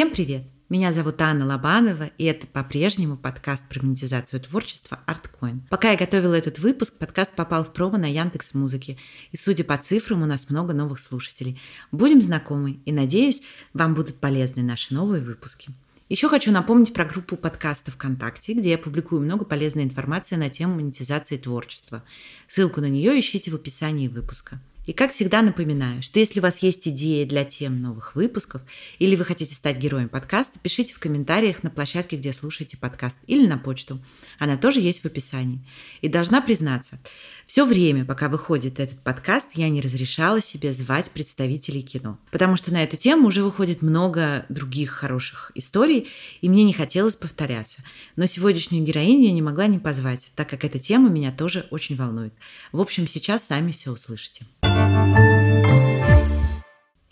Всем привет! Меня зовут Анна Лобанова, и это по-прежнему подкаст про монетизацию творчества ArtCoin. Пока я готовила этот выпуск, подкаст попал в промо на Яндекс Музыке, и судя по цифрам, у нас много новых слушателей. Будем знакомы, и надеюсь, вам будут полезны наши новые выпуски. Еще хочу напомнить про группу подкаста ВКонтакте, где я публикую много полезной информации на тему монетизации творчества. Ссылку на нее ищите в описании выпуска. И как всегда напоминаю, что если у вас есть идеи для тем новых выпусков, или вы хотите стать героем подкаста, пишите в комментариях на площадке, где слушаете подкаст, или на почту. Она тоже есть в описании. И должна признаться, все время, пока выходит этот подкаст, я не разрешала себе звать представителей кино. Потому что на эту тему уже выходит много других хороших историй, и мне не хотелось повторяться. Но сегодняшнюю героиню я не могла не позвать, так как эта тема меня тоже очень волнует. В общем, сейчас сами все услышите.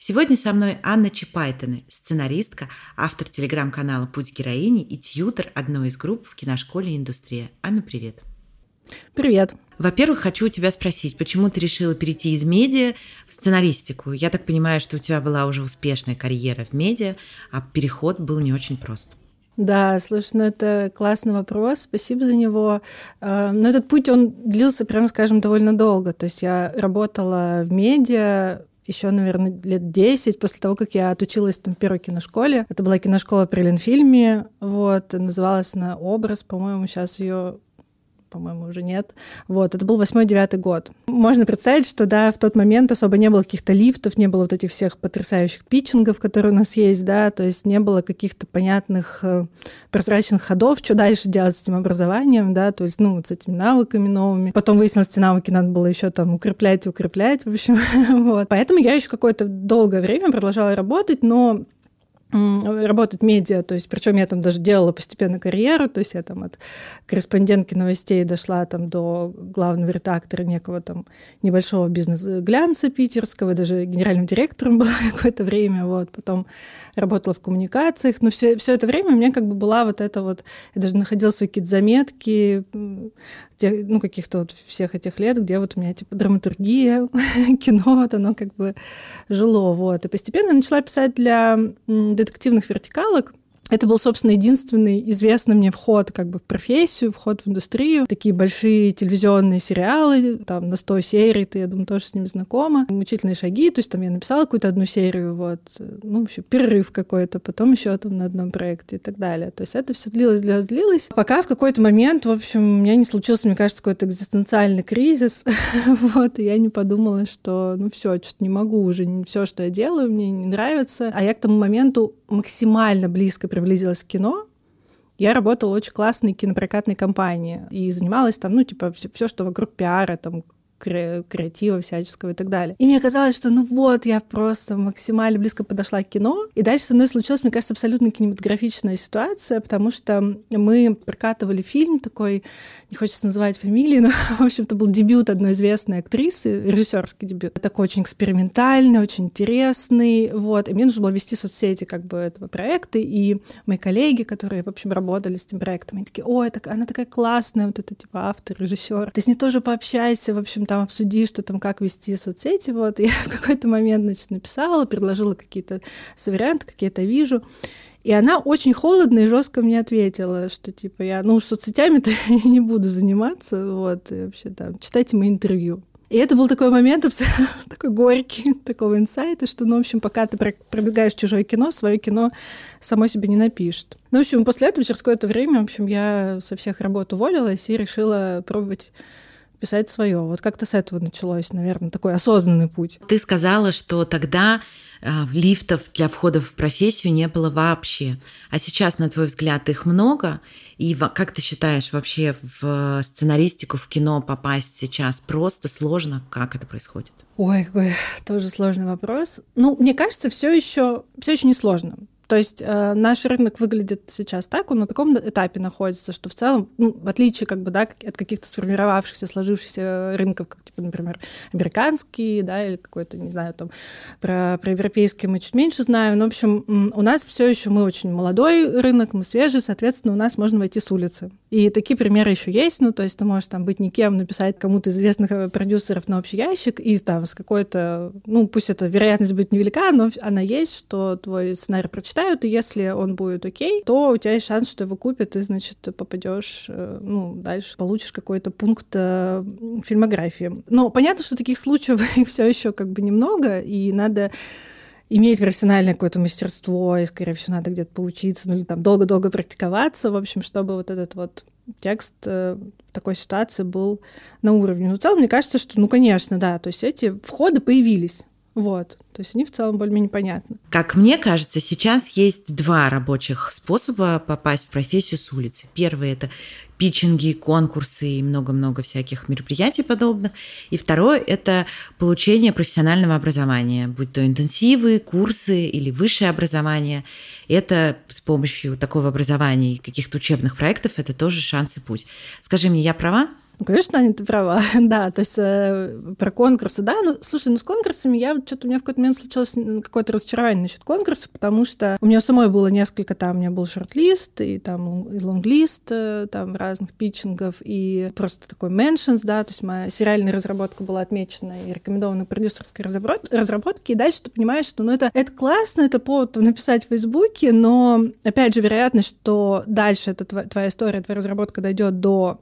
Сегодня со мной Анна Чапайтина, сценаристка, автор телеграм-канала «Путь героини» и тьютер одной из групп в киношколе «Индустрия». Анна, привет. Привет. Во-первых, хочу у тебя спросить, почему ты решила перейти из медиа в сценаристику? Я так понимаю, что у тебя была уже успешная карьера в медиа, а переход был не очень прост. Да, слушай, ну это классный вопрос, спасибо за него. А, но этот путь, он длился, прямо скажем, довольно долго. То есть я работала в медиа, еще, наверное, лет 10 после того, как я отучилась там в первой киношколе. Это была киношкола при Ленфильме, вот, называлась она «Образ», по-моему, сейчас ее по-моему, уже нет. Вот, это был восьмой-девятый год. Можно представить, что, да, в тот момент особо не было каких-то лифтов, не было вот этих всех потрясающих питчингов, которые у нас есть, да, то есть не было каких-то понятных э, прозрачных ходов, что дальше делать с этим образованием, да, то есть, ну, вот с этими навыками новыми. Потом выяснилось, эти навыки надо было еще там укреплять и укреплять, в общем, вот. Поэтому я еще какое-то долгое время продолжала работать, но работать медиа, то есть причем я там даже делала постепенно карьеру, то есть я там от корреспондентки новостей дошла там до главного редактора некого там небольшого бизнес-глянца питерского, даже генеральным директором была какое-то время, вот, потом работала в коммуникациях, но все, все это время у меня как бы была вот эта вот, я даже находила свои какие-то заметки, тех, ну, каких-то вот всех этих лет, где вот у меня типа драматургия, кино, вот оно как бы жило, вот, и постепенно начала писать для детективных вертикалок, это был, собственно, единственный известный мне вход как бы в профессию, вход в индустрию. Такие большие телевизионные сериалы, там на 100 серий, ты, я думаю, тоже с ними знакома. Мучительные шаги, то есть там я написала какую-то одну серию, вот, ну, вообще перерыв какой-то, потом еще там на одном проекте и так далее. То есть это все длилось, длилось, длилось, пока в какой-то момент, в общем, у меня не случился, мне кажется, какой-то экзистенциальный кризис, вот, и я не подумала, что, ну, все, что-то не могу уже, все, что я делаю, мне не нравится. А я к тому моменту максимально близко приблизилась к кино, я работала в очень классной кинопрокатной компании и занималась там, ну, типа, все, что вокруг пиара, там, креатива всяческого и так далее. И мне казалось, что ну вот, я просто максимально близко подошла к кино. И дальше со мной случилась, мне кажется, абсолютно кинематографичная ситуация, потому что мы прокатывали фильм такой, не хочется называть фамилии, но, в общем-то, был дебют одной известной актрисы, режиссерский дебют. Такой очень экспериментальный, очень интересный, вот. И мне нужно было вести соцсети как бы этого проекта, и мои коллеги, которые, в общем, работали с этим проектом, они такие, ой, так, она такая классная, вот это, типа, автор, режиссер. Ты с ней тоже пообщайся, в общем, там обсуди, что там, как вести соцсети. Вот. Я в какой-то момент, значит, написала, предложила какие-то варианты, какие-то вижу. И она очень холодно и жестко мне ответила, что типа я, ну, соцсетями-то не буду заниматься, вот, и вообще там, читайте мои интервью. И это был такой момент такой горький, такого инсайта, что, ну, в общем, пока ты пробегаешь чужое кино, свое кино само себе не напишет. Ну, в общем, после этого, через какое-то время, в общем, я со всех работ уволилась и решила пробовать писать свое. Вот как-то с этого началось, наверное, такой осознанный путь. Ты сказала, что тогда э, лифтов для входа в профессию не было вообще. А сейчас, на твой взгляд, их много? И как ты считаешь, вообще в сценаристику, в кино попасть сейчас просто сложно? Как это происходит? Ой, какой тоже сложный вопрос. Ну, мне кажется, все еще все еще не сложно. То есть э, наш рынок выглядит сейчас так, он на таком этапе находится, что в целом, ну, в отличие как бы, да, от каких-то сформировавшихся, сложившихся рынков, как, типа, например, американский, да, или какой-то, не знаю, там, про, про европейский мы чуть меньше знаем, но, в общем, у нас все еще, мы очень молодой рынок, мы свежий, соответственно, у нас можно войти с улицы. И такие примеры еще есть, ну, то есть ты можешь там быть никем, написать кому-то известных э, продюсеров на общий ящик, и там с какой-то, ну, пусть эта вероятность будет невелика, но она есть, что твой сценарий прочитают, и если он будет окей, то у тебя есть шанс, что его купят, и, значит, попадешь, э, ну, дальше получишь какой-то пункт э, фильмографии. Но понятно, что таких случаев все еще как бы немного, и надо иметь профессиональное какое-то мастерство, и, скорее всего, надо где-то поучиться, ну или там долго-долго практиковаться, в общем, чтобы вот этот вот текст э, в такой ситуации был на уровне. Но в целом, мне кажется, что, ну, конечно, да, то есть эти входы появились. Вот. То есть они в целом более-менее понятны. Как мне кажется, сейчас есть два рабочих способа попасть в профессию с улицы. Первый – это питчинги, конкурсы и много-много всяких мероприятий подобных. И второе – это получение профессионального образования, будь то интенсивы, курсы или высшее образование. Это с помощью такого образования и каких-то учебных проектов – это тоже шанс и путь. Скажи мне, я права? Ну, конечно, Аня, ты права. да, то есть э, про конкурсы, да. Ну, слушай, ну с конкурсами я что-то у меня в какой-то момент случилось какое-то разочарование насчет конкурса, потому что у меня самой было несколько там, у меня был шорт-лист и там и лонглист э, там разных питчингов и просто такой mentions, да, то есть моя сериальная разработка была отмечена и рекомендована продюсерской разработке, и дальше ты понимаешь, что ну это, это классно, это повод написать в Фейсбуке, но опять же вероятность, что дальше эта твоя история, твоя разработка дойдет до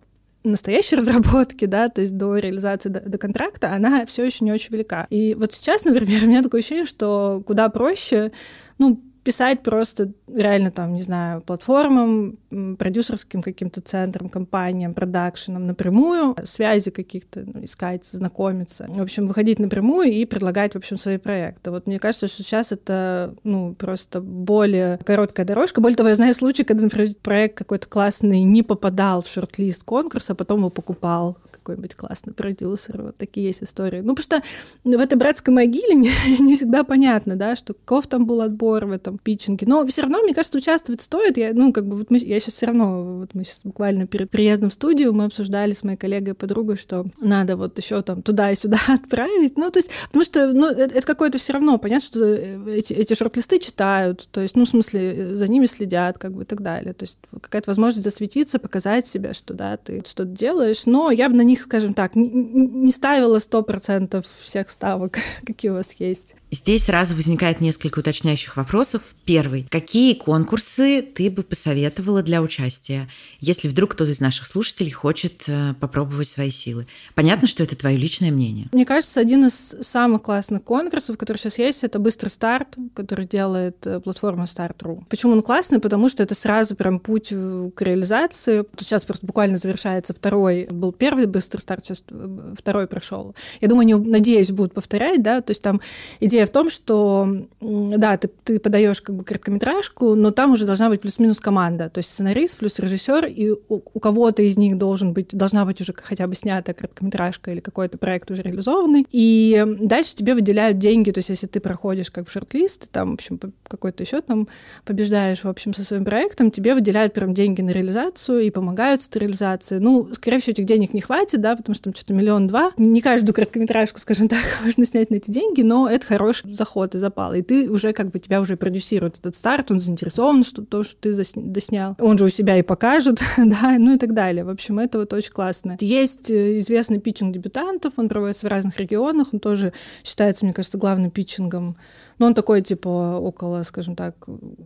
настоящей разработки, да, то есть до реализации до, до контракта, она все еще не очень велика. И вот сейчас, например, у меня такое ощущение, что куда проще, ну, писать просто реально там, не знаю, платформам, продюсерским каким-то центрам, компаниям, продакшенам напрямую, связи каких-то ну, искать, знакомиться. В общем, выходить напрямую и предлагать, в общем, свои проекты. Вот мне кажется, что сейчас это, ну, просто более короткая дорожка. Более того, я знаю случаи, когда, например, проект какой-то классный не попадал в шорт-лист конкурса, а потом его покупал какой-нибудь классный продюсер. Вот такие есть истории. Ну, потому что в этой братской могиле не, не всегда понятно, да, что каков там был отбор в этом питчинге. Но все равно, мне кажется, участвовать стоит. Я, ну, как бы, вот мы, я сейчас все равно, вот мы сейчас буквально перед приездом в студию мы обсуждали с моей коллегой и подругой, что надо вот еще там туда и сюда отправить. Ну, то есть, потому что, ну, это, это какое-то все равно, понятно, что эти, эти шорт-листы читают, то есть, ну, в смысле, за ними следят, как бы, и так далее. То есть, какая-то возможность засветиться, показать себя, что, да, ты что-то делаешь, но я бы на них скажем так, не ставила сто процентов всех ставок, какие у вас есть. Здесь сразу возникает несколько уточняющих вопросов. Первый. Какие конкурсы ты бы посоветовала для участия, если вдруг кто-то из наших слушателей хочет э, попробовать свои силы? Понятно, что это твое личное мнение. Мне кажется, один из самых классных конкурсов, который сейчас есть, это «Быстрый старт», который делает э, платформа Start.ru. Почему он классный? Потому что это сразу прям путь к реализации. Сейчас просто буквально завершается второй. Был первый «Быстрый старт», сейчас э, второй прошел. Я думаю, они, надеюсь, будут повторять, да, то есть там идея в том, что, да, ты, ты подаешь как бы короткометражку, но там уже должна быть плюс-минус команда, то есть сценарист плюс режиссер, и у, у кого-то из них должен быть, должна быть уже хотя бы снята короткометражка или какой-то проект уже реализованный. И дальше тебе выделяют деньги, то есть если ты проходишь как в шорт-лист, там, в общем, какой-то еще там побеждаешь, в общем, со своим проектом, тебе выделяют прям деньги на реализацию и помогают с реализацией. Ну, скорее всего, этих денег не хватит, да, потому что там что-то миллион-два. Не каждую короткометражку, скажем так, можно снять на эти деньги, но это хороший заход и запал. И ты уже как бы тебя уже продюсирует этот старт, он заинтересован, что то, что ты доснял. Он же у себя и покажет, да, ну и так далее. В общем, это вот очень классно. Есть э, известный питчинг дебютантов, он проводится в разных регионах, он тоже считается, мне кажется, главным питчингом но он такой, типа, около, скажем так,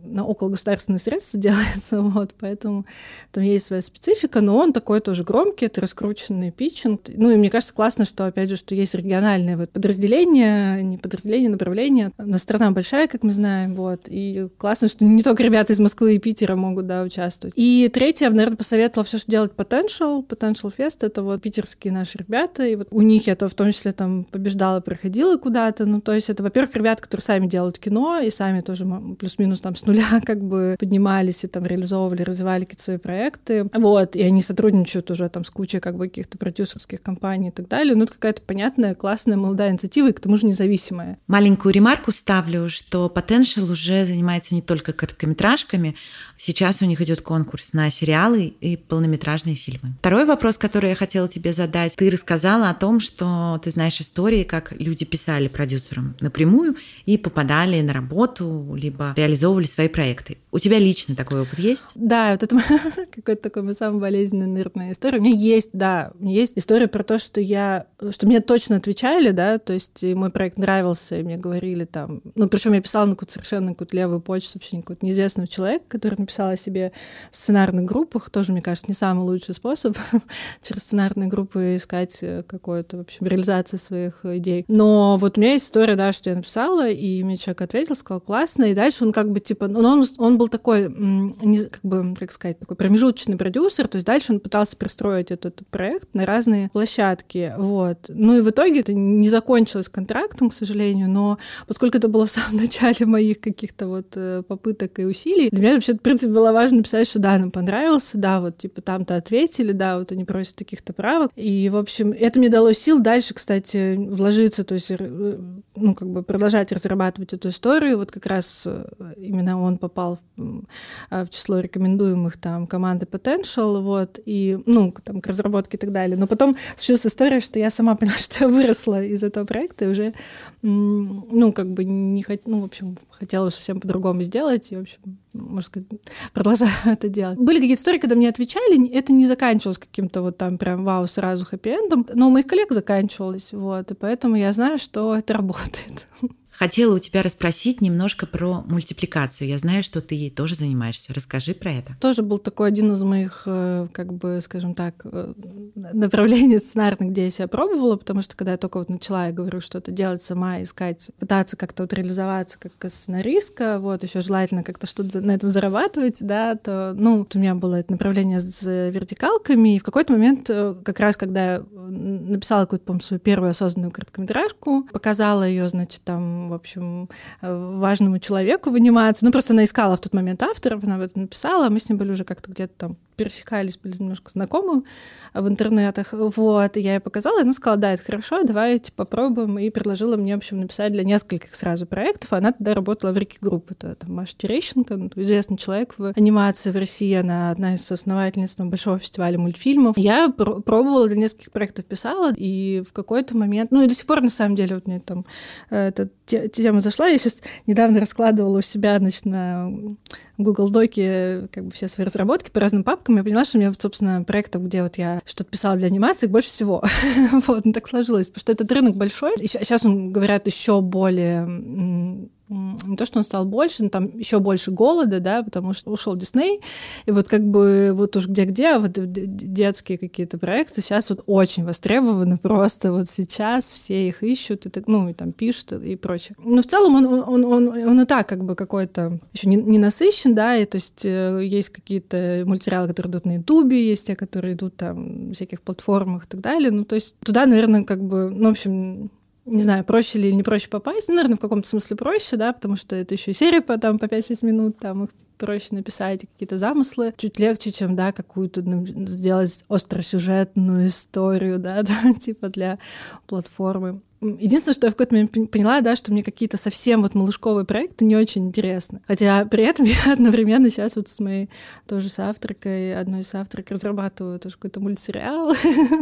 на около государственных средств делается, вот, поэтому там есть своя специфика, но он такой тоже громкий, это раскрученный питчинг. Ну, и мне кажется, классно, что, опять же, что есть региональные вот подразделения, не подразделения, направления. Но страна большая, как мы знаем, вот, и классно, что не только ребята из Москвы и Питера могут, да, участвовать. И третье, я бы, наверное, посоветовала все, что делать Potential. Potential Fest — это вот питерские наши ребята, и вот у них я то в том числе там побеждала, проходила куда-то, ну, то есть это, во-первых, ребята, которые сами делают кино, и сами тоже плюс-минус там с нуля как бы поднимались и там реализовывали, развивали какие-то свои проекты. Вот, и они сотрудничают уже там с кучей как бы каких-то продюсерских компаний и так далее. Ну, это какая-то понятная, классная, молодая инициатива, и к тому же независимая. Маленькую ремарку ставлю, что Potential уже занимается не только короткометражками, Сейчас у них идет конкурс на сериалы и полнометражные фильмы. Второй вопрос, который я хотела тебе задать. Ты рассказала о том, что ты знаешь истории, как люди писали продюсерам напрямую и попадали на работу, либо реализовывали свои проекты. У тебя лично такой опыт есть? Да, вот это какой-то такой самый болезненный, наверное, история. У меня есть, да, у меня есть история про то, что я, что мне точно отвечали, да, то есть мой проект нравился, и мне говорили там, ну, причем я писала на какую-то совершенно какую-то левую почту, вообще какого-то неизвестного человека, который написал о себе в сценарных группах, тоже, мне кажется, не самый лучший способ через сценарные группы искать э, какую-то, в общем, реализацию своих идей. Но вот у меня есть история, да, что я написала, и мне человек ответил, сказал, классно, и дальше он как бы, типа, ну, он, он был такой, как бы, как сказать, такой промежуточный продюсер, то есть дальше он пытался пристроить этот проект на разные площадки, вот. Ну и в итоге это не закончилось контрактом, к сожалению, но поскольку это было в самом начале моих каких-то вот э, попыток и усилий, для меня вообще, в принципе, было важно написать, что да, нам понравился, да, вот, типа, там-то ответили, да, вот они просят таких-то правок, и, в общем, это мне дало сил дальше, кстати, вложиться, то есть, э, ну, как бы продолжать разрабатывать эту историю, вот как раз э, именно он попал в, в число рекомендуемых там команды Potential, вот, и, ну, там, к разработке и так далее. Но потом случилась история, что я сама поняла, что я выросла из этого проекта и уже, ну, как бы не хот... ну, в общем, хотела совсем по-другому сделать, и, в общем, можно сказать, продолжаю это делать. Были какие-то истории, когда мне отвечали, это не заканчивалось каким-то вот там прям вау, сразу хэппи-эндом, но у моих коллег заканчивалось, вот, и поэтому я знаю, что это работает. startet. Хотела у тебя расспросить немножко про мультипликацию. Я знаю, что ты ей тоже занимаешься. Расскажи про это. Тоже был такой один из моих, э, как бы, скажем так, э, направлений сценарных, где я себя пробовала, потому что когда я только вот начала, я говорю, что-то делать сама, искать, пытаться как-то вот реализоваться как сценаристка, вот, еще желательно как-то что-то на этом зарабатывать, да, то, ну, у меня было это направление с вертикалками, и в какой-то момент, э, как раз когда я написала какую-то, по свою первую осознанную короткометражку, показала ее, значит, там в общем, э, важному человеку в анимации. Ну, просто она искала в тот момент авторов, она об этом написала, а мы с ним были уже как-то где-то там пересекались, были немножко знакомы в интернетах. Вот, я ей показала, и она сказала, да, это хорошо, давайте попробуем, и предложила мне, в общем, написать для нескольких сразу проектов. Она тогда работала в Riki Group, это там, Маша Терещенко, ну, известный человек в анимации в России, она одна из основательниц там, Большого фестиваля мультфильмов. Я пр- пробовала для нескольких проектов писала, и в какой-то момент, ну и до сих пор, на самом деле, вот мне там э, эта тема зашла, я сейчас недавно раскладывала у себя, значит, на Google Доке как бы все свои разработки по разным папкам, я поняла, что у меня, собственно, проектов, где вот я что-то писала для анимации, больше всего. вот, ну, так сложилось, потому что этот рынок большой. И сейчас, он, говорят, еще более не то, что он стал больше, но там еще больше голода, да, потому что ушел Дисней, и вот как бы вот уж где-где, а вот детские какие-то проекты сейчас вот очень востребованы просто. Вот сейчас, все их ищут, и так, ну, и там пишут и прочее. Но в целом он, он, он, он и так как бы какой-то еще не, не насыщен, да, и то есть э, есть какие-то мультсериалы, которые идут на Ютубе, есть те, которые идут там всяких платформах и так далее, ну, то есть туда, наверное, как бы, ну, в общем, не знаю, проще или не проще попасть. Ну, наверное, в каком-то смысле проще, да, потому что это еще и серия по, там, по 5-6 минут, там их проще написать какие-то замыслы. Чуть легче, чем, да, какую-то ну, сделать остросюжетную историю, да, да, типа для платформы. Единственное, что я в какой-то момент поняла, да, что мне какие-то совсем вот малышковые проекты не очень интересны. Хотя при этом я одновременно сейчас вот с моей тоже с авторкой, одной из авторок разрабатываю тоже какой-то мультсериал,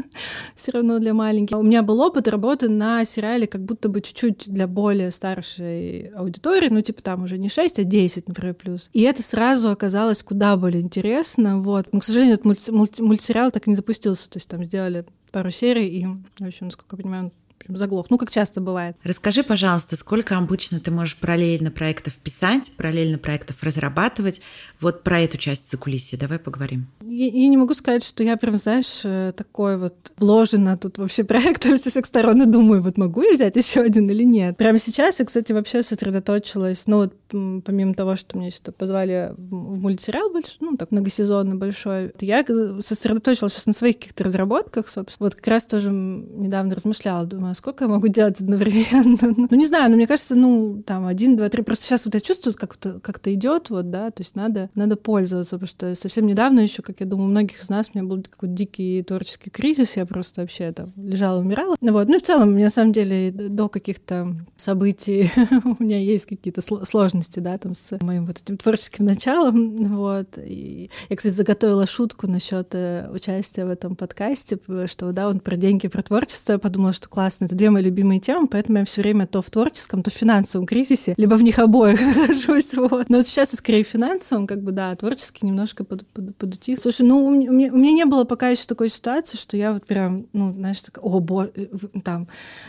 все равно для маленьких. У меня был опыт работы на сериале как будто бы чуть-чуть для более старшей аудитории, ну типа там уже не 6, а 10, например, плюс. И это сразу оказалось куда более интересно, вот. Но, к сожалению, этот мультсериал так и не запустился, то есть там сделали пару серий, и, в общем, насколько я понимаю, общем, заглох. Ну, как часто бывает. Расскажи, пожалуйста, сколько обычно ты можешь параллельно проектов писать, параллельно проектов разрабатывать? Вот про эту часть за кулисья давай поговорим. Я, я не могу сказать, что я прям, знаешь, э, такой вот вложена тут вообще проектом со всех сторон и думаю, вот могу я взять еще один или нет. Прямо сейчас я, кстати, вообще сосредоточилась, ну вот помимо того, что меня сюда позвали в мультсериал большой, ну так многосезонный большой, я сосредоточилась сейчас на своих каких-то разработках, собственно. Вот как раз тоже недавно размышляла, думаю, сколько я могу делать одновременно. ну, не знаю, но мне кажется, ну, там, один, два, три. Просто сейчас вот я чувствую, как-то как идет, вот, да, то есть надо, надо пользоваться, потому что совсем недавно еще, как я думаю, у многих из нас, у меня был какой-то дикий творческий кризис, я просто вообще там лежала, умирала. Ну, вот. Ну, в целом, мне на самом деле до каких-то событий у меня есть какие-то сложности, да, там с моим вот этим творческим началом, вот. И я, кстати, заготовила шутку насчет э, участия в этом подкасте, что, да, он про деньги, про творчество. Я подумала, что классно, это две мои любимые темы, поэтому я все время то в творческом, то в финансовом кризисе, либо в них обоих нахожусь, вот. Но сейчас я скорее в финансовом, как бы, да, творчески немножко под, под, подутих. Слушай, ну, у меня, у меня не было пока еще такой ситуации, что я вот прям, ну, знаешь, такая, о, боже, э, там,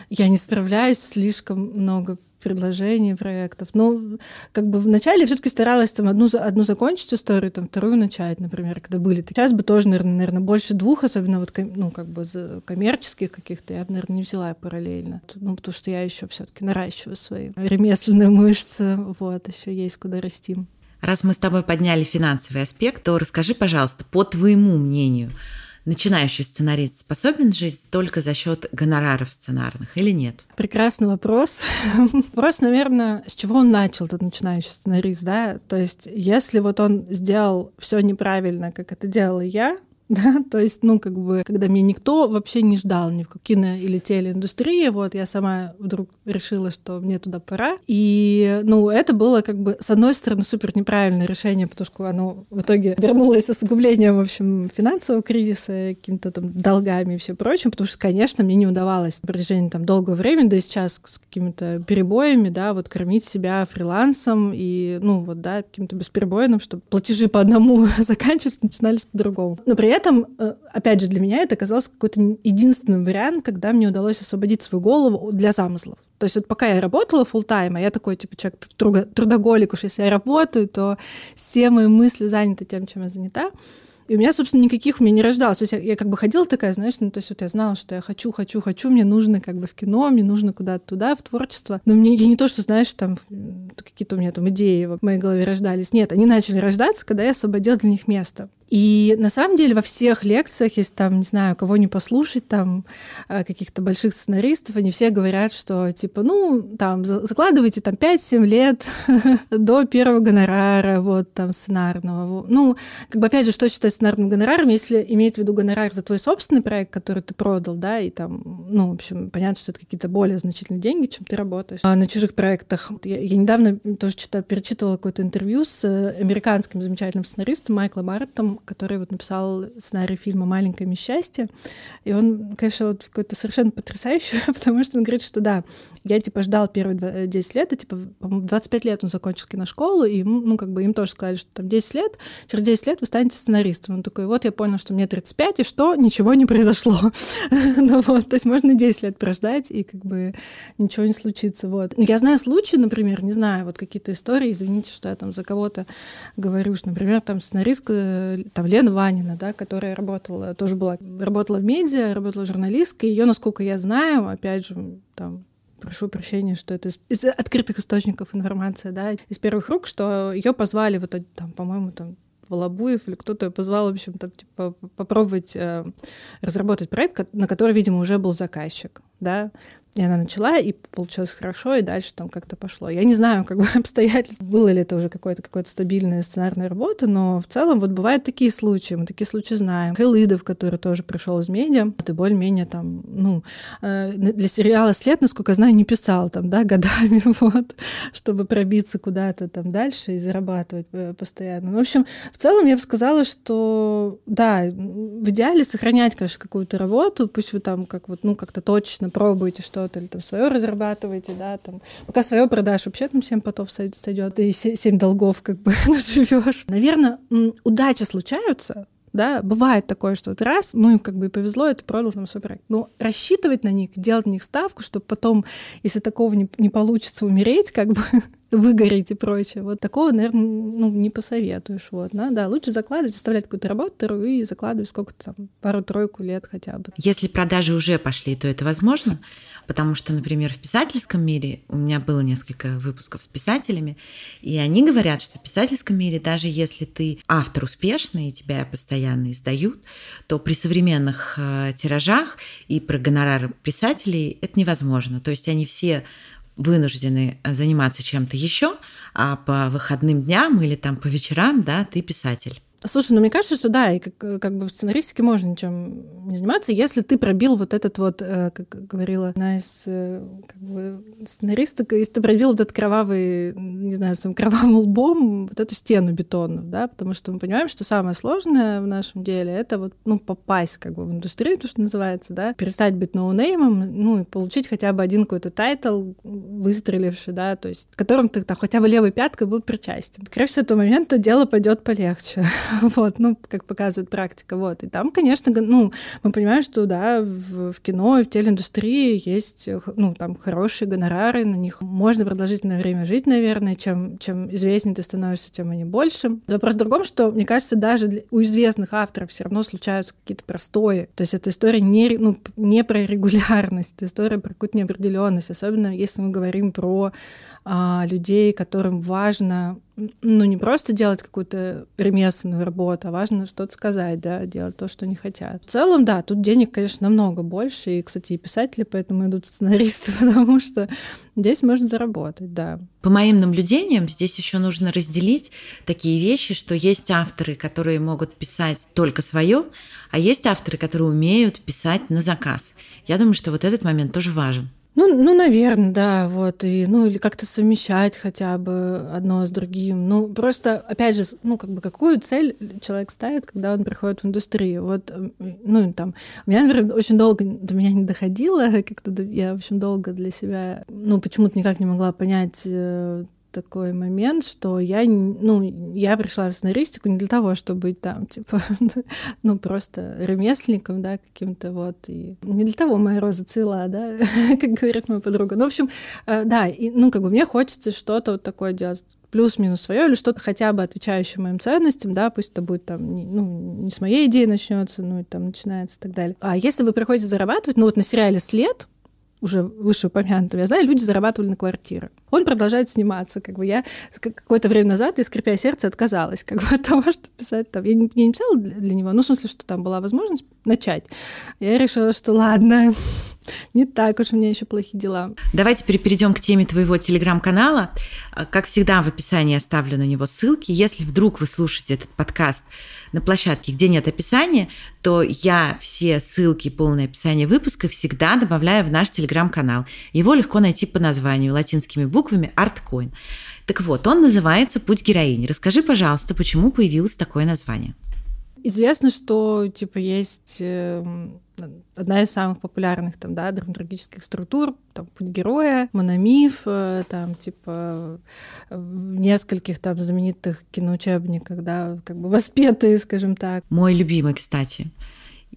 я не справляюсь, слишком много предложений, проектов. Ну, как бы вначале все-таки старалась там одну, одну закончить историю, там вторую начать, например, когда были. Сейчас бы тоже, наверное больше двух, особенно вот, ну, как бы коммерческих каких-то, я бы, наверное, не взяла параллельно. Ну, потому что я еще все-таки наращиваю свои ремесленные мышцы, вот, еще есть куда расти. Раз мы с тобой подняли финансовый аспект, то расскажи, пожалуйста, по твоему мнению, начинающий сценарист способен жить только за счет гонораров сценарных или нет? Прекрасный вопрос. Вопрос, наверное, с чего он начал, этот начинающий сценарист, да? То есть, если вот он сделал все неправильно, как это делала я, да, то есть, ну, как бы, когда меня никто вообще не ждал ни в кино или телеиндустрии, вот, я сама вдруг решила, что мне туда пора, и, ну, это было, как бы, с одной стороны, супер неправильное решение, потому что оно в итоге вернулось усугублением, в общем, финансового кризиса, какими-то там долгами и все прочим, потому что, конечно, мне не удавалось на протяжении там долгого времени, да и сейчас с какими-то перебоями, да, вот кормить себя фрилансом и, ну, вот, да, каким-то бесперебойным, чтобы платежи по одному заканчивались, начинались по-другому. Но при этом этом, э, опять же, для меня это оказалось какой-то единственный вариант, когда мне удалось освободить свою голову для замыслов. То есть вот пока я работала full тайм а я такой, типа, человек трудоголик, уж если я работаю, то все мои мысли заняты тем, чем я занята. И у меня, собственно, никаких у меня не рождалось. То есть я, я как бы ходила такая, знаешь, ну, то есть вот я знала, что я хочу, хочу, хочу, мне нужно как бы в кино, мне нужно куда-то туда, в творчество. Но мне я не то, что, знаешь, там какие-то у меня там идеи в моей голове рождались. Нет, они начали рождаться, когда я освободила для них место. И на самом деле во всех лекциях, если там, не знаю, кого не послушать, там э, каких-то больших сценаристов, они все говорят, что типа, ну, там, закладывайте там 5-7 лет до первого гонорара, вот, там, сценарного. Ну, как бы, опять же, что считать сценарным гонораром, если иметь в виду гонорар за твой собственный проект, который ты продал, да, и там, ну, в общем, понятно, что это какие-то более значительные деньги, чем ты работаешь. А на чужих проектах я, я недавно тоже читала, перечитывала какое-то интервью с э, американским замечательным сценаристом Майклом Мартом, который вот написал сценарий фильма «Маленькое счастье». И он, конечно, вот какой-то совершенно потрясающий, потому что он говорит, что да, я типа ждал первые 10 лет, и типа, по-моему, 25 лет он закончил киношколу, и ну, как бы им тоже сказали, что там 10 лет, через 10 лет вы станете сценаристом. Он такой, вот я понял, что мне 35, и что? Ничего не произошло. ну вот, то есть можно 10 лет прождать, и как бы ничего не случится. Вот. Я знаю случаи, например, не знаю, вот какие-то истории, извините, что я там за кого-то говорю, что, например, там сценаристка там Лена Ванина, да, которая работала, тоже была, работала в медиа, работала журналисткой. Ее, насколько я знаю, опять же, там, прошу прощения, что это из, из открытых источников информация, да, из первых рук, что ее позвали вот там, по-моему, там Волобуев или кто-то позвал, в общем, там, типа, попробовать э, разработать проект, на который, видимо, уже был заказчик, да, и она начала, и получилось хорошо, и дальше там как-то пошло. Я не знаю, как бы обстоятельств, было ли это уже какое-то какое-то стабильная сценарная работа, но в целом вот бывают такие случаи, мы такие случаи знаем. Хейлидов, который тоже пришел из медиа, это более-менее там, ну, э, для сериала «След», насколько я знаю, не писал там, да, годами, вот, чтобы пробиться куда-то там дальше и зарабатывать э, постоянно. Ну, в общем, в целом я бы сказала, что, да, в идеале сохранять, конечно, какую-то работу, пусть вы там как вот, ну, как-то точно пробуете, что что-то, или там свое разрабатываете, да, там, пока свое продашь, вообще там 7 потов сойдет, и 7 долгов как бы живешь. Наверное, удачи случаются, да, бывает такое, что вот раз, ну, им как бы повезло, это продал там свой проект. Но рассчитывать на них, делать на них ставку, чтобы потом, если такого не, не получится, умереть, как бы, выгореть и прочее. Вот такого, наверное, ну, не посоветуешь. Вот, да? да, лучше закладывать, оставлять какую-то работу и закладывать сколько-то там, пару-тройку лет хотя бы. Если продажи уже пошли, то это возможно? Потому что, например, в писательском мире у меня было несколько выпусков с писателями, и они говорят, что в писательском мире, даже если ты автор успешный и тебя постоянно издают, то при современных э, тиражах и про гонорары писателей это невозможно. То есть они все вынуждены э, заниматься чем-то еще, а по выходным дням или там по вечерам, да, ты писатель. Слушай, ну мне кажется, что да, и как, как бы в сценаристике можно ничем не заниматься, если ты пробил вот этот вот, э, как говорила одна из э, как бы, сценаристок, если ты пробил вот этот кровавый, не знаю, своим кровавым лбом вот эту стену бетонную, да, потому что мы понимаем, что самое сложное в нашем деле это вот, ну, попасть как бы в индустрию, то, что называется, да, перестать быть ноунеймом, ну, и получить хотя бы один какой-то тайтл, выстреливший, да, то есть, которым ты там хотя бы левой пяткой был причастен. Скорее с этого момента дело пойдет полегче. вот, ну, как показывает практика, вот. И там, конечно, ну, мы понимаем, что, да, в, в кино и в телеиндустрии есть, ну, там, хорошие гонорары, на них можно продолжительное время жить, наверное, чем, чем известнее ты становишься, тем они больше. Вопрос в другом, что, мне кажется, даже для, у известных авторов все равно случаются какие-то простои. То есть это история не, ну, не про регулярность, это история про какую-то неопределенность, особенно если мы говорим про а, людей, которым важно ну, не просто делать какую-то ремесленную работу, а важно что-то сказать, да, делать то, что не хотят. В целом, да, тут денег, конечно, намного больше, и, кстати, и писатели поэтому идут сценаристы, потому что здесь можно заработать, да. По моим наблюдениям, здесь еще нужно разделить такие вещи, что есть авторы, которые могут писать только свое, а есть авторы, которые умеют писать на заказ. Я думаю, что вот этот момент тоже важен. Ну, ну, наверное, да, вот, и, ну, или как-то совмещать хотя бы одно с другим. Ну, просто, опять же, ну, как бы, какую цель человек ставит, когда он приходит в индустрию? Вот, ну, там, у меня, например, очень долго до меня не доходило, как-то я, в общем, долго для себя, ну, почему-то никак не могла понять э, такой момент, что я, ну, я пришла в сценаристику не для того, чтобы быть там, типа, ну, просто ремесленником, да, каким-то вот, и не для того моя роза цвела, да, как говорит моя подруга. Ну, в общем, э, да, и, ну, как бы мне хочется что-то вот такое делать плюс-минус свое или что-то хотя бы отвечающее моим ценностям, да, пусть это будет там, не, ну, не с моей идеи начнется, ну, и там начинается и так далее. А если вы приходите зарабатывать, ну, вот на сериале «След», уже вышеупомянутого, я знаю, люди зарабатывали на квартиры. Он продолжает сниматься. Как бы я какое-то время назад, и скрипя сердце, отказалась как бы, от того, что писать там. Я не, не писала для, для него, ну, в смысле, что там была возможность начать. Я решила, что ладно, не так уж у меня еще плохие дела. Давай теперь перейдем к теме твоего телеграм-канала. Как всегда, в описании оставлю на него ссылки. Если вдруг вы слушаете этот подкаст на площадке, где нет описания, то я все ссылки и полное описание выпуска всегда добавляю в наш телеграм-канал. Его легко найти по названию латинскими буквами ArtCoin. Так вот, он называется «Путь героини». Расскажи, пожалуйста, почему появилось такое название? Известно, что типа есть эм, одна из самых популярных там, да, драматургических структур, там, «Путь героя», «Мономиф», э, там, типа, в нескольких там знаменитых киноучебниках, да, как бы воспетые, скажем так. Мой любимый, кстати.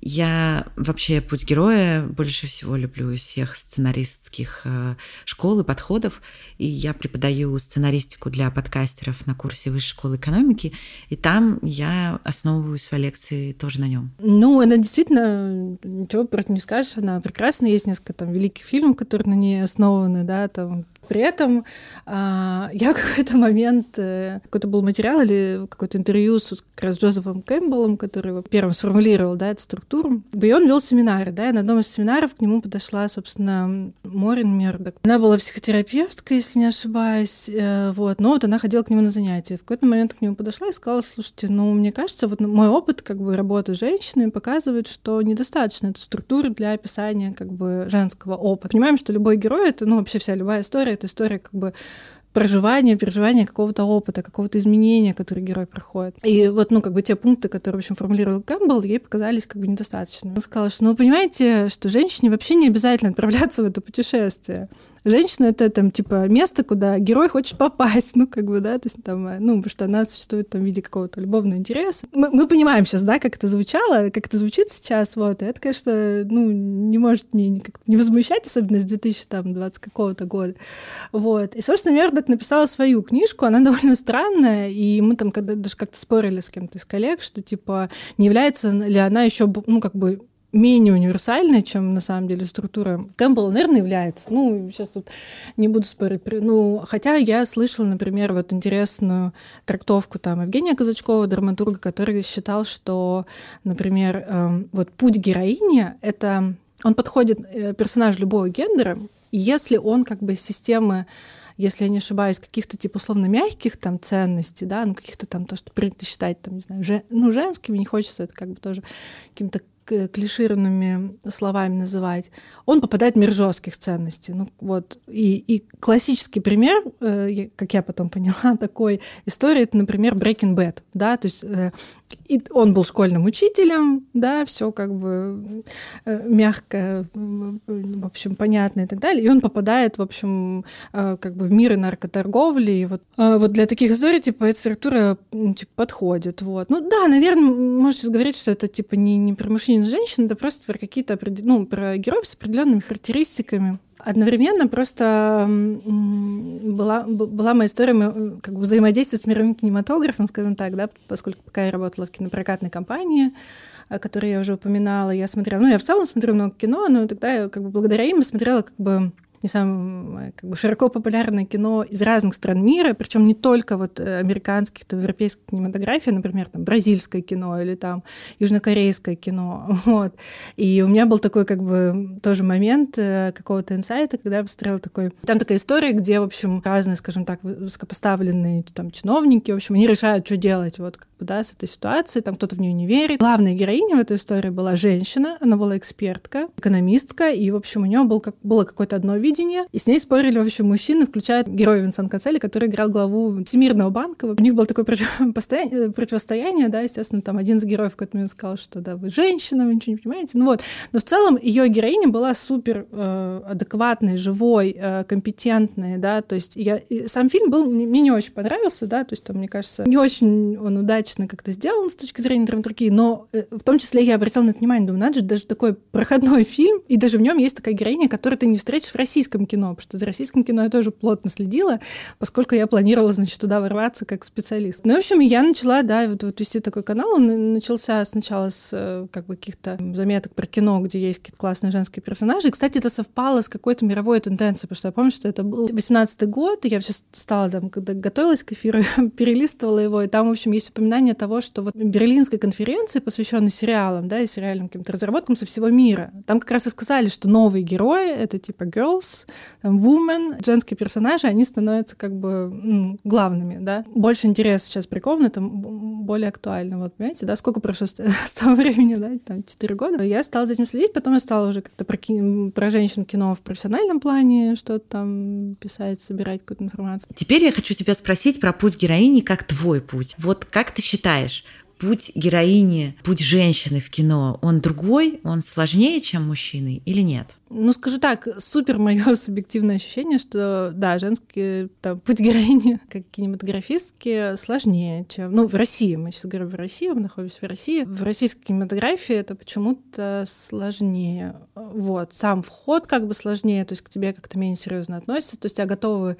Я вообще «Путь героя» больше всего люблю из всех сценаристских э, школ и подходов. И я преподаю сценаристику для подкастеров на курсе Высшей школы экономики. И там я основываю свои лекции тоже на нем. Ну, она действительно, ничего против не скажешь, она прекрасна. Есть несколько там великих фильмов, которые на ней основаны, да, там при этом а, я в какой-то момент, э, какой-то был материал или какое-то интервью с как раз Джозефом Кэмпбеллом, который первым сформулировал да, эту структуру, и он вел семинары, да, и на одном из семинаров к нему подошла, собственно, Морин Мердок. Она была психотерапевткой, если не ошибаюсь, э, вот, но вот она ходила к нему на занятия. В какой-то момент к нему подошла и сказала, слушайте, ну, мне кажется, вот мой опыт как бы работы с женщинами показывает, что недостаточно этой структуры для описания как бы женского опыта. Понимаем, что любой герой — это, ну, вообще вся любая история это история как бы проживания, переживания какого-то опыта, какого-то изменения, который герой проходит. И вот, ну, как бы те пункты, которые, в общем, формулировал Кэмпбелл, ей показались как бы недостаточными. Он сказал, что, ну, понимаете, что женщине вообще не обязательно отправляться в это путешествие. Женщина — это там, типа, место, куда герой хочет попасть, ну, как бы, да, то есть там, ну, потому что она существует там в виде какого-то любовного интереса. Мы, мы понимаем сейчас, да, как это звучало, как это звучит сейчас, вот, и это, конечно, ну, не может не, не возмущать, особенно с 2020 какого-то года, вот. И, собственно, Мердок написала свою книжку, она довольно странная, и мы там когда даже как-то спорили с кем-то из коллег, что, типа, не является ли она еще, ну, как бы менее универсальной, чем на самом деле структура Кэмпбелла, наверное, является. Ну, сейчас тут не буду спорить. Ну, хотя я слышала, например, вот интересную трактовку там Евгения Казачкова, драматурга, который считал, что, например, эм, вот путь героини — это... Он подходит э, персонаж любого гендера, если он как бы из системы если я не ошибаюсь, каких-то типа условно мягких там ценностей, да, ну каких-то там то, что принято считать там, не знаю, же, ну женскими, не хочется это как бы тоже каким-то клишированными словами называть, он попадает в мир жестких ценностей. Ну, вот. и, и классический пример, э, как я потом поняла, такой истории, это, например, Breaking Bad. Да? То есть э, и он был школьным учителем, да, все как бы э, мягко, в общем, понятно и так далее. И он попадает, в общем, э, как бы в мир наркоторговли. И вот, э, вот для таких историй, типа, эта структура типа, подходит. Вот. Ну да, наверное, можете говорить, что это типа не, не про мужчин и женщин, это просто про какие-то, ну, про героев с определенными характеристиками. Одновременно просто была, была моя история как бы взаимодействия с мировым кинематографом, скажем так, да, поскольку пока я работала в кинопрокатной компании, о которой я уже упоминала, я смотрела, ну, я в целом смотрю много кино, но тогда я как бы благодаря им смотрела как бы не самое как бы, широко популярное кино из разных стран мира, причем не только вот э, американских, там, европейской кинематографии, например, там, бразильское кино или там южнокорейское кино. Вот. И у меня был такой как бы тоже момент э, какого-то инсайта, когда я посмотрела такой... Там такая история, где, в общем, разные, скажем так, высокопоставленные там чиновники, в общем, они решают, что делать вот как бы, да, с этой ситуацией, там кто-то в нее не верит. Главная героиня в этой истории была женщина, она была экспертка, экономистка, и, в общем, у нее был, как, было какое-то одно видео, телевидения, и с ней спорили, в общем, мужчины, включая героя Винсан Кацели, который играл главу Всемирного банка. У них было такое противостояние, да, естественно, там один из героев в какой-то момент сказал, что да, вы женщина, вы ничего не понимаете. Ну вот, но в целом ее героиня была супер э, адекватной, живой, э, компетентной, да, то есть я, сам фильм был, мне не очень понравился, да, то есть там, мне кажется, не очень он удачно как-то сделан с точки зрения драматургии, но э, в том числе я обратила на это внимание, думаю, надо же, даже такой проходной фильм, и даже в нем есть такая героиня, которую ты не встретишь в России российском кино, потому что за российским кино я тоже плотно следила, поскольку я планировала, значит, туда ворваться как специалист. Ну, в общем, я начала, да, вот, вот вести такой канал. Он начался сначала с э, как бы каких-то заметок про кино, где есть какие-то классные женские персонажи. И, кстати, это совпало с какой-то мировой тенденцией, потому что я помню, что это был 18 год, и я все стала там, когда готовилась к эфиру, перелистывала его, и там, в общем, есть упоминание того, что вот Берлинской конференции, посвященной сериалам, да, и сериальным каким-то разработкам со всего мира, там как раз и сказали, что новые герои — это типа girls, там, woman, женские персонажи, они становятся как бы главными, да. Больше интереса сейчас приковано, там более актуально, вот, понимаете, да, сколько прошло с, того времени, да, там, 4 года. Я стала за этим следить, потом я стала уже как-то про, про женщин кино в профессиональном плане, что-то там писать, собирать какую-то информацию. Теперь я хочу тебя спросить про путь героини как твой путь. Вот как ты считаешь, путь героини, путь женщины в кино, он другой, он сложнее, чем мужчины или нет? Ну, скажу так, супер мое субъективное ощущение, что, да, женский там, путь героини, как кинематографистки, сложнее, чем... Ну, в России, мы сейчас говорим в России, мы находимся в России. В российской кинематографии это почему-то сложнее. Вот. Сам вход как бы сложнее, то есть к тебе как-то менее серьезно относятся, то есть тебя готовы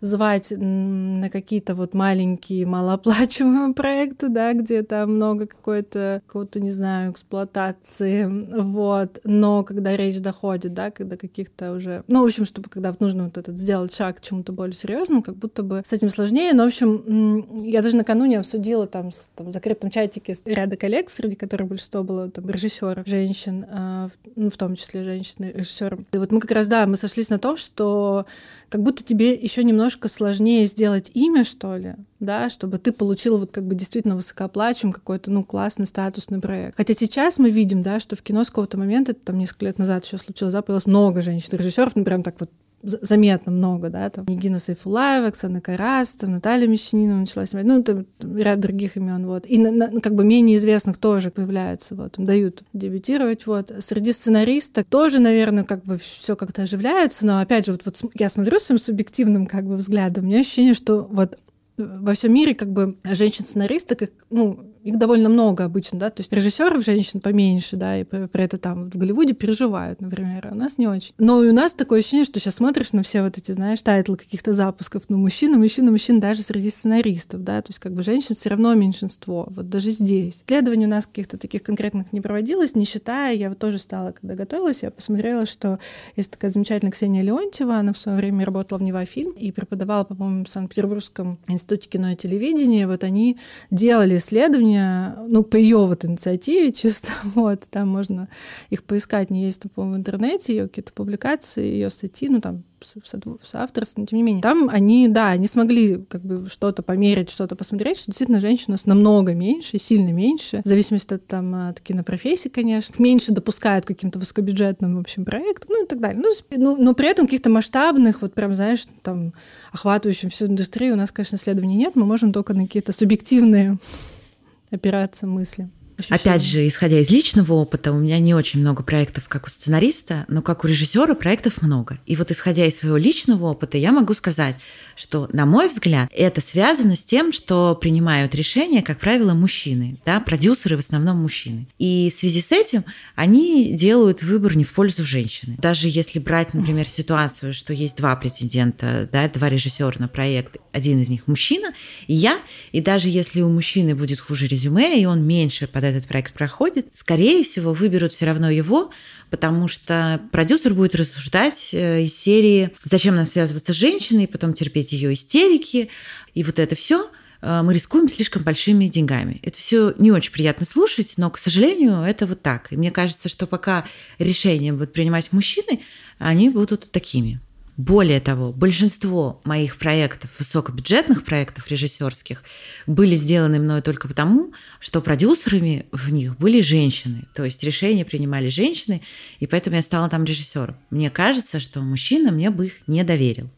звать на какие-то вот маленькие, малооплачиваемые проекты, да, где там много какой-то, какого-то, не знаю, эксплуатации, вот. Но когда речь доходит да, когда каких-то уже... Ну, в общем, чтобы когда нужно вот этот сделать шаг к чему-то более серьезному, как будто бы с этим сложнее. Но, в общем, я даже накануне обсудила там, с, там в закрытом чатике ряда коллег, среди которых большинство было там режиссеров, женщин, э, ну, в том числе женщины режиссеров. И вот мы как раз, да, мы сошлись на том, что как будто тебе еще немножко сложнее сделать имя, что ли, да, чтобы ты получила вот как бы действительно высокооплачиваем какой-то, ну, классный статусный проект. Хотя сейчас мы видим, да, что в кино с какого-то момента, там несколько лет назад еще случилось, да, появилось много женщин-режиссеров, ну, прям так вот заметно много, да, там Нигина Сайфулаева, Оксана Карас, там Наталья Мещанина начала снимать, ну, там, там ряд других имен, вот. И на, на, как бы менее известных тоже появляются, вот, им дают дебютировать, вот. Среди сценаристок тоже, наверное, как бы все как-то оживляется, но опять же, вот, вот я смотрю своим субъективным как бы взглядом, у меня ощущение, что вот во всем мире как бы женщин-сценаристок, ну, их довольно много обычно, да, то есть режиссеров женщин поменьше, да, и про это там в Голливуде переживают, например, а у нас не очень. Но и у нас такое ощущение, что сейчас смотришь на все вот эти, знаешь, тайтлы каких-то запусков, ну, мужчина, мужчина, мужчина, даже среди сценаристов, да, то есть как бы женщин все равно меньшинство, вот даже здесь. Исследований у нас каких-то таких конкретных не проводилось, не считая, я вот тоже стала, когда готовилась, я посмотрела, что есть такая замечательная Ксения Леонтьева, она в свое время работала в Нева фильм и преподавала, по-моему, в Санкт-Петербургском институте кино и телевидения, вот они делали исследования ну, по ее вот инициативе чисто, вот, там можно их поискать, не есть, по-моему, в интернете, ее какие-то публикации, ее статьи, ну, там, с авторством, но тем не менее. Там они, да, они смогли как бы что-то померить, что-то посмотреть, что действительно женщин у нас намного меньше, сильно меньше, в зависимости от, там, от кинопрофессии, конечно, меньше допускают каким-то высокобюджетным, в общем, проектам, ну и так далее. Ну, ну, но при этом каких-то масштабных, вот прям, знаешь, там, охватывающим всю индустрию у нас, конечно, исследований нет, мы можем только на какие-то субъективные опираться мысли. Ощущение. Опять же, исходя из личного опыта, у меня не очень много проектов, как у сценариста, но как у режиссера проектов много. И вот исходя из своего личного опыта, я могу сказать, что, на мой взгляд, это связано с тем, что принимают решения, как правило, мужчины, да, продюсеры в основном мужчины. И в связи с этим они делают выбор не в пользу женщины. Даже если брать, например, ситуацию, что есть два претендента, да, два режиссера на проект, один из них мужчина и я, и даже если у мужчины будет хуже резюме, и он меньше под этот проект проходит, скорее всего, выберут все равно его, потому что продюсер будет рассуждать э, из серии «Зачем нам связываться с женщиной, потом терпеть ее истерики?» И вот это все э, мы рискуем слишком большими деньгами. Это все не очень приятно слушать, но, к сожалению, это вот так. И мне кажется, что пока решения будут принимать мужчины, они будут такими. Более того, большинство моих проектов, высокобюджетных проектов режиссерских, были сделаны мной только потому, что продюсерами в них были женщины. То есть решения принимали женщины, и поэтому я стала там режиссером. Мне кажется, что мужчина мне бы их не доверил.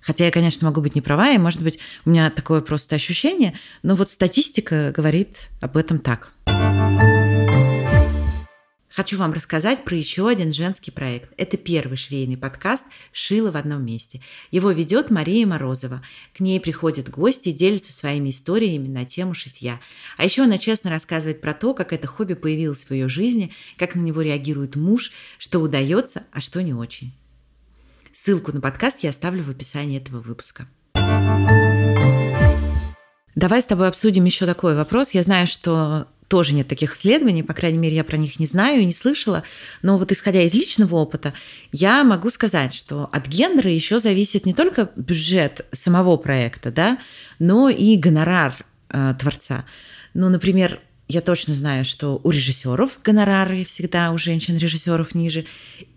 Хотя я, конечно, могу быть не права, и, может быть, у меня такое просто ощущение, но вот статистика говорит об этом так. Хочу вам рассказать про еще один женский проект. Это первый швейный подкаст «Шила в одном месте». Его ведет Мария Морозова. К ней приходят гости и делятся своими историями на тему шитья. А еще она честно рассказывает про то, как это хобби появилось в ее жизни, как на него реагирует муж, что удается, а что не очень. Ссылку на подкаст я оставлю в описании этого выпуска. Давай с тобой обсудим еще такой вопрос. Я знаю, что тоже нет таких исследований, по крайней мере, я про них не знаю и не слышала. Но вот исходя из личного опыта, я могу сказать, что от гендера еще зависит не только бюджет самого проекта, да, но и гонорар э, творца. Ну, например, я точно знаю, что у режиссеров гонорары всегда у женщин-режиссеров ниже.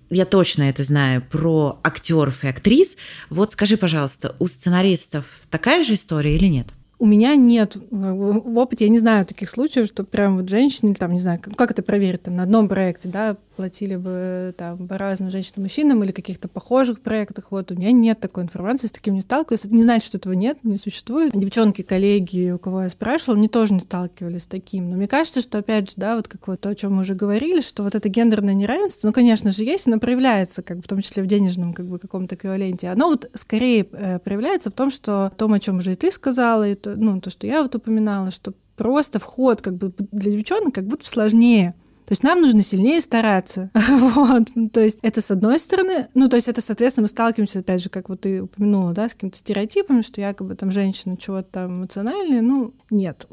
Я точно это знаю про актеров и актрис. Вот скажи, пожалуйста, у сценаристов такая же история или нет? У меня нет в опыте, я не знаю таких случаев, что прям вот женщины, там, не знаю, как это проверить, там, на одном проекте, да, платили бы там по-разному женщинам и мужчинам или каких-то похожих проектах. Вот у меня нет такой информации, с таким не сталкиваюсь. Это не значит, что этого нет, не существует. Девчонки, коллеги, у кого я спрашивала, они тоже не сталкивались с таким. Но мне кажется, что опять же, да, вот как вот то, о чем мы уже говорили, что вот это гендерное неравенство, ну, конечно же, есть, оно проявляется, как в том числе в денежном как бы каком-то эквиваленте. Оно вот скорее э, проявляется в том, что в том, о чем уже и ты сказала, и то, ну, то, что я вот упоминала, что просто вход как бы для девчонок как будто сложнее. То есть нам нужно сильнее стараться. вот. То есть это с одной стороны, ну, то есть это, соответственно, мы сталкиваемся, опять же, как вот ты упомянула, да, с какими-то стереотипами, что якобы там женщина чего-то там эмоциональные, ну, нет.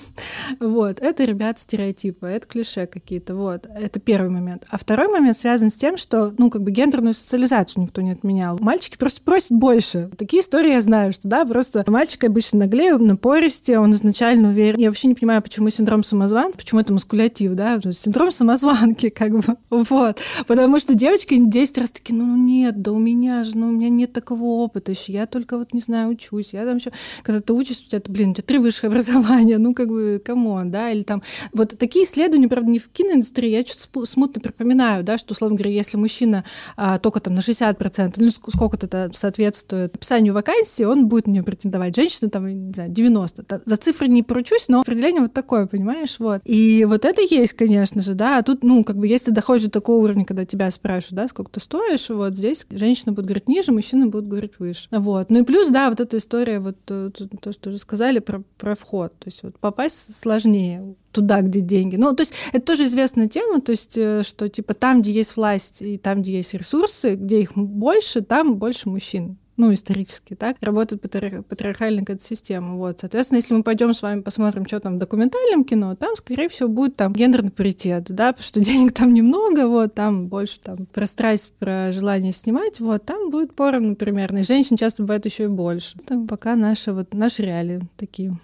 вот. Это, ребят, стереотипы, это клише какие-то, вот. Это первый момент. А второй момент связан с тем, что, ну, как бы гендерную социализацию никто не отменял. Мальчики просто просят больше. Такие истории я знаю, что, да, просто мальчик обычно наглее, напористее, он изначально уверен. Я вообще не понимаю, почему синдром самозванца, почему это маскулятив, да, то есть синдром самозванки, как бы, вот. Потому что девочки 10 раз такие, ну нет, да у меня же, ну у меня нет такого опыта еще, я только вот, не знаю, учусь, я там еще, когда ты учишься, у тебя, блин, у тебя три высших образования, ну как бы, come on, да, или там, вот такие исследования, правда, не в киноиндустрии, я что-то смутно припоминаю, да, что, условно говоря, если мужчина а, только там на 60%, ну сколько-то соответствует описанию вакансии, он будет на нее претендовать. Женщина там, не знаю, 90. За цифры не поручусь, но определение вот такое, понимаешь, вот. И вот это есть, конечно же, да, а тут, ну, как бы, если доходишь до такого уровня, когда тебя спрашивают, да, сколько ты стоишь, вот здесь женщина будет говорить ниже, мужчина будет говорить выше. Вот. Ну и плюс, да, вот эта история, вот то, то что уже сказали про, про вход. То есть вот попасть сложнее туда, где деньги. Ну, то есть это тоже известная тема, то есть э, что типа там, где есть власть и там, где есть ресурсы, где их больше, там больше мужчин ну, исторически, так, работает патри... патриархальная какая-то система. Вот. Соответственно, если мы пойдем с вами посмотрим, что там в документальном кино, там, скорее всего, будет там гендерный паритет, да, потому что денег там немного, вот, там больше там про страсть, про желание снимать, вот, там будет поровну примерно. И женщин часто бывает еще и больше. Там пока наши, вот, наши реалии такие.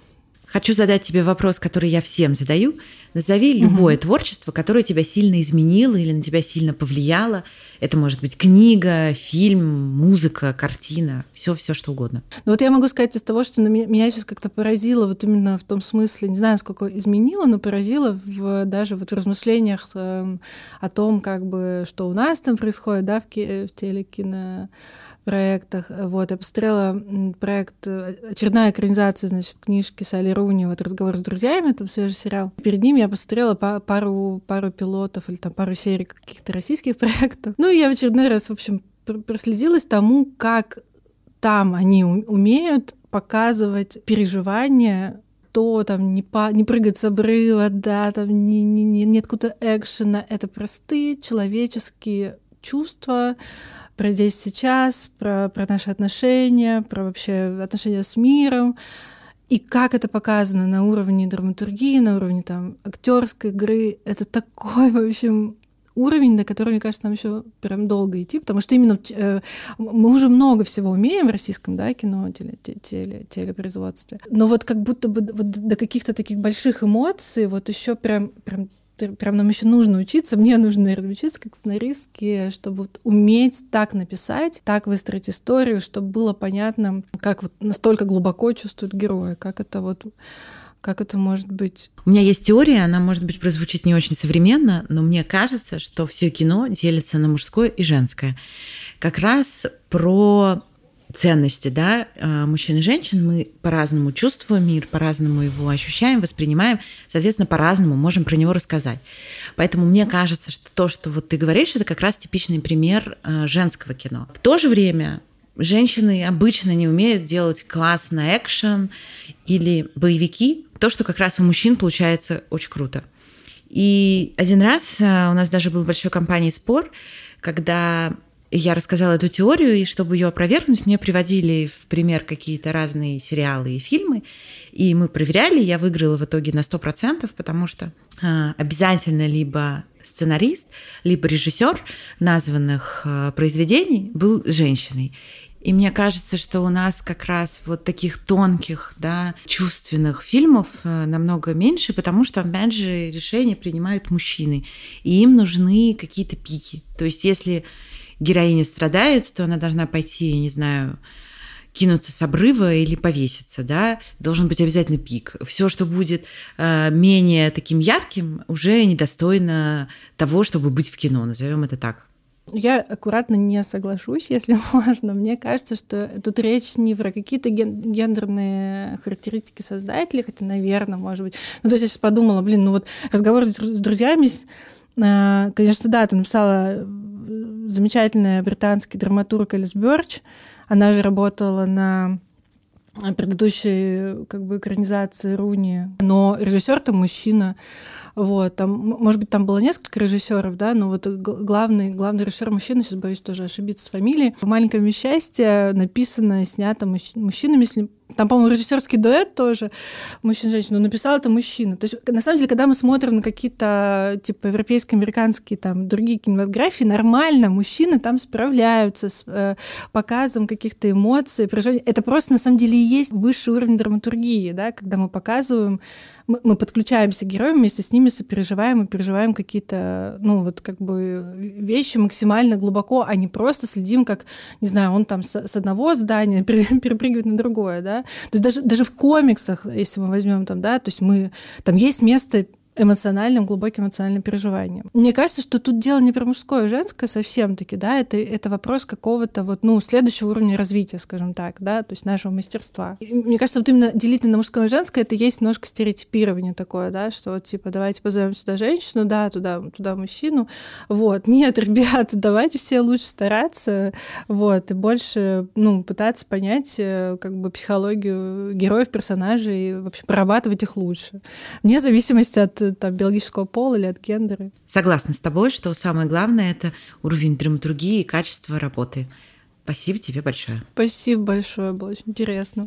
Хочу задать тебе вопрос, который я всем задаю. Назови любое угу. творчество, которое тебя сильно изменило или на тебя сильно повлияло. Это может быть книга, фильм, музыка, картина, все, все что угодно. Ну вот я могу сказать из того, что меня, меня сейчас как-то поразило вот именно в том смысле, не знаю, сколько изменило, но поразило в, даже вот в размышлениях э, о том, как бы, что у нас там происходит, да, в, ки- в телекино проектах. Вот, я посмотрела проект, э, очередная экранизация, значит, книжки Салли Руни, вот «Разговор с друзьями», там свежий сериал. Перед ним я посмотрела пару, пару пилотов или там пару серий каких-то российских проектов. Ну, и я в очередной раз, в общем, прослезилась тому, как там они умеют показывать переживания то там не, по, не прыгать с обрыва, да, там не, не, не, нет какого-то экшена. Это простые человеческие чувства, про здесь сейчас, про, про наши отношения, про вообще отношения с миром. И как это показано на уровне драматургии, на уровне там актерской игры, это такой, в общем, уровень, на который, мне кажется, нам еще прям долго идти, потому что именно э, мы уже много всего умеем в российском да, кино, теле, теле, телепроизводстве. Но вот как будто бы вот до каких-то таких больших эмоций вот еще прям, прям прям нам еще нужно учиться, мне нужно, учиться как сценаристке, чтобы вот уметь так написать, так выстроить историю, чтобы было понятно, как вот настолько глубоко чувствуют герои, как это вот как это может быть? У меня есть теория, она, может быть, прозвучит не очень современно, но мне кажется, что все кино делится на мужское и женское. Как раз про ценности, да, э, мужчин и женщин, мы по-разному чувствуем мир, по-разному его ощущаем, воспринимаем, соответственно, по-разному можем про него рассказать. Поэтому мне кажется, что то, что вот ты говоришь, это как раз типичный пример э, женского кино. В то же время женщины обычно не умеют делать классный экшен или боевики, то, что как раз у мужчин получается очень круто. И один раз э, у нас даже был в большой компании спор, когда я рассказала эту теорию, и чтобы ее опровергнуть, мне приводили в пример какие-то разные сериалы и фильмы, и мы проверяли, я выиграла в итоге на 100%, потому что а, обязательно либо сценарист, либо режиссер названных а, произведений был женщиной. И мне кажется, что у нас как раз вот таких тонких, да, чувственных фильмов а, намного меньше, потому что, опять же, решения принимают мужчины, и им нужны какие-то пики. То есть если героиня страдает, то она должна пойти, я не знаю, кинуться с обрыва или повеситься, да, должен быть обязательно пик. Все, что будет э, менее таким ярким, уже недостойно того, чтобы быть в кино, назовем это так. Я аккуратно не соглашусь, если можно. Мне кажется, что тут речь не про какие-то ген- гендерные характеристики создателей, хотя, наверное, может быть. Ну, то есть я сейчас подумала, блин, ну вот разговор с, друзьями, конечно, да, ты написала замечательная британский драматург Элис Бёрч. Она же работала на предыдущей как бы экранизации Руни, но режиссер там мужчина, вот, там, может быть, там было несколько режиссеров, да, но вот главный, главный режиссер мужчина, сейчас боюсь тоже ошибиться с фамилией. В «Маленьком счастье» написано, снято мужчинами, если Там, по-моему, режиссерский дуэт тоже мужчина-женщина, написал это мужчина. То есть, на самом деле, когда мы смотрим на какие-то, типа, европейские, американские, там, другие кинематографии, нормально мужчины там справляются с э, показом каких-то эмоций, переживаний. Это просто, на самом деле, и есть высший уровень драматургии, да, когда мы показываем, мы, мы подключаемся к героям, вместе с ними сопереживаем и переживаем какие-то, ну, вот, как бы, вещи максимально глубоко, а не просто следим, как, не знаю, он там с, с одного здания перепрыгивает на другое, да. То есть даже, даже в комиксах, если мы возьмем там, да, то есть мы, там есть место эмоциональным, глубоким эмоциональным переживанием. Мне кажется, что тут дело не про мужское и женское совсем-таки, да, это, это вопрос какого-то вот, ну, следующего уровня развития, скажем так, да, то есть нашего мастерства. И мне кажется, вот именно делить на мужское и женское, это есть немножко стереотипирование такое, да, что вот, типа, давайте позовем сюда женщину, да, туда, туда мужчину, вот. Нет, ребят, давайте все лучше стараться, вот, и больше, ну, пытаться понять, э, как бы, психологию героев, персонажей, и вообще прорабатывать их лучше, вне зависимости от там, биологического пола или от гендера. Согласна с тобой, что самое главное – это уровень драматургии и качество работы. Спасибо тебе большое. Спасибо большое, было очень интересно.